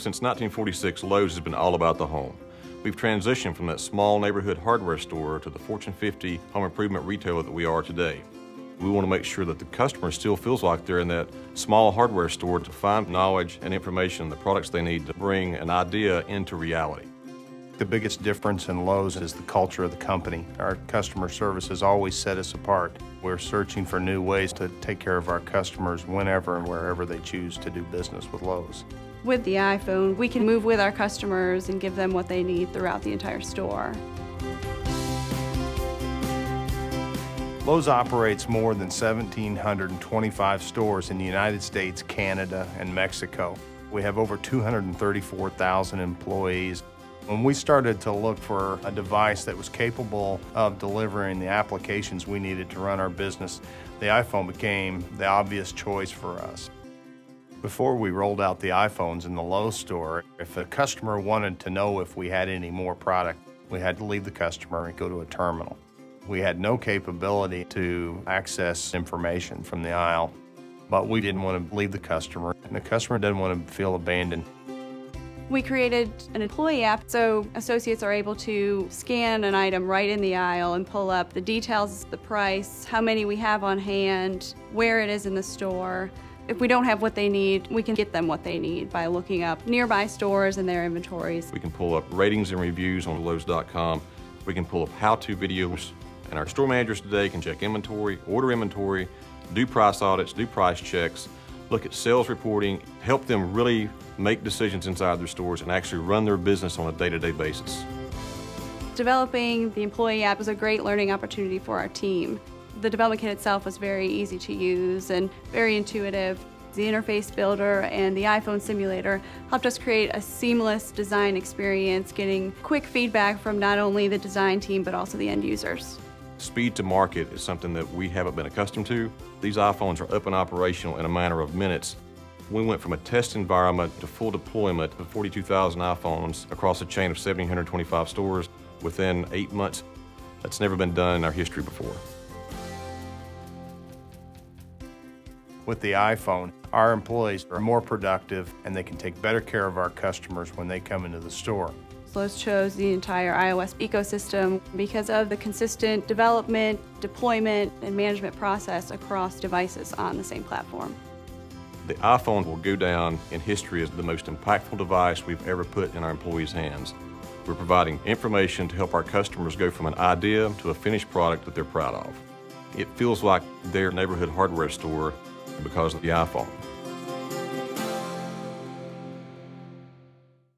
Since 1946, Lowe's has been all about the home. We've transitioned from that small neighborhood hardware store to the Fortune 50 home improvement retailer that we are today. We want to make sure that the customer still feels like they're in that small hardware store to find knowledge and information, the products they need to bring an idea into reality. The biggest difference in Lowe's is the culture of the company. Our customer service has always set us apart. We're searching for new ways to take care of our customers whenever and wherever they choose to do business with Lowe's. With the iPhone, we can move with our customers and give them what they need throughout the entire store. Lowe's operates more than 1,725 stores in the United States, Canada, and Mexico. We have over 234,000 employees. When we started to look for a device that was capable of delivering the applications we needed to run our business, the iPhone became the obvious choice for us. Before we rolled out the iPhones in the Lowe's store, if a customer wanted to know if we had any more product, we had to leave the customer and go to a terminal. We had no capability to access information from the aisle, but we didn't want to leave the customer, and the customer didn't want to feel abandoned. We created an employee app so associates are able to scan an item right in the aisle and pull up the details, the price, how many we have on hand, where it is in the store. If we don't have what they need, we can get them what they need by looking up nearby stores and their inventories. We can pull up ratings and reviews on Lowe's.com. We can pull up how-to videos, and our store managers today can check inventory, order inventory, do price audits, do price checks, look at sales reporting, help them really make decisions inside their stores and actually run their business on a day-to-day basis. Developing the employee app was a great learning opportunity for our team. The development kit itself was very easy to use and very intuitive. The interface builder and the iPhone simulator helped us create a seamless design experience, getting quick feedback from not only the design team but also the end users. Speed to market is something that we haven't been accustomed to. These iPhones are up and operational in a matter of minutes. We went from a test environment to full deployment of 42,000 iPhones across a chain of 1,725 stores within eight months. That's never been done in our history before. With the iPhone, our employees are more productive and they can take better care of our customers when they come into the store. Lowe's chose the entire iOS ecosystem because of the consistent development, deployment, and management process across devices on the same platform. The iPhone will go down in history as the most impactful device we've ever put in our employees' hands. We're providing information to help our customers go from an idea to a finished product that they're proud of. It feels like their neighborhood hardware store because of the iPhone.